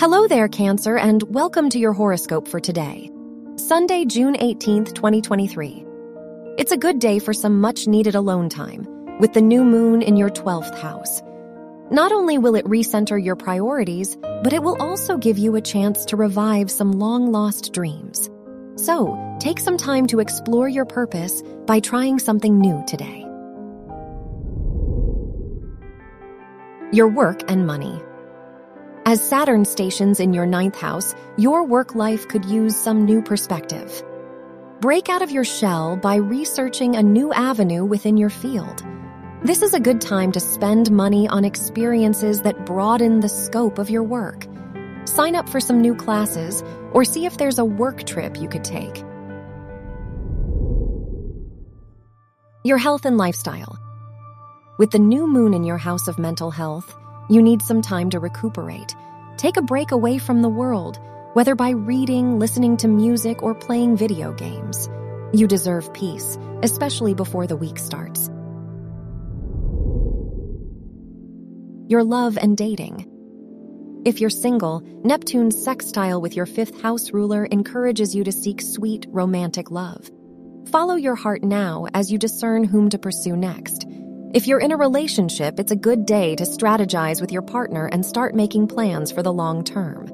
Hello there, Cancer, and welcome to your horoscope for today, Sunday, June 18th, 2023. It's a good day for some much needed alone time, with the new moon in your 12th house. Not only will it recenter your priorities, but it will also give you a chance to revive some long lost dreams. So, take some time to explore your purpose by trying something new today. Your work and money. As Saturn stations in your ninth house, your work life could use some new perspective. Break out of your shell by researching a new avenue within your field. This is a good time to spend money on experiences that broaden the scope of your work. Sign up for some new classes or see if there's a work trip you could take. Your health and lifestyle. With the new moon in your house of mental health, you need some time to recuperate. Take a break away from the world, whether by reading, listening to music, or playing video games. You deserve peace, especially before the week starts. Your love and dating. If you're single, Neptune's sextile with your fifth house ruler encourages you to seek sweet, romantic love. Follow your heart now as you discern whom to pursue next. If you're in a relationship, it's a good day to strategize with your partner and start making plans for the long term.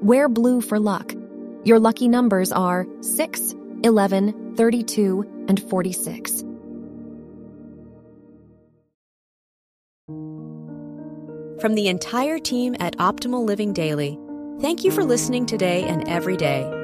Wear blue for luck. Your lucky numbers are 6, 11, 32, and 46. From the entire team at Optimal Living Daily, thank you for listening today and every day.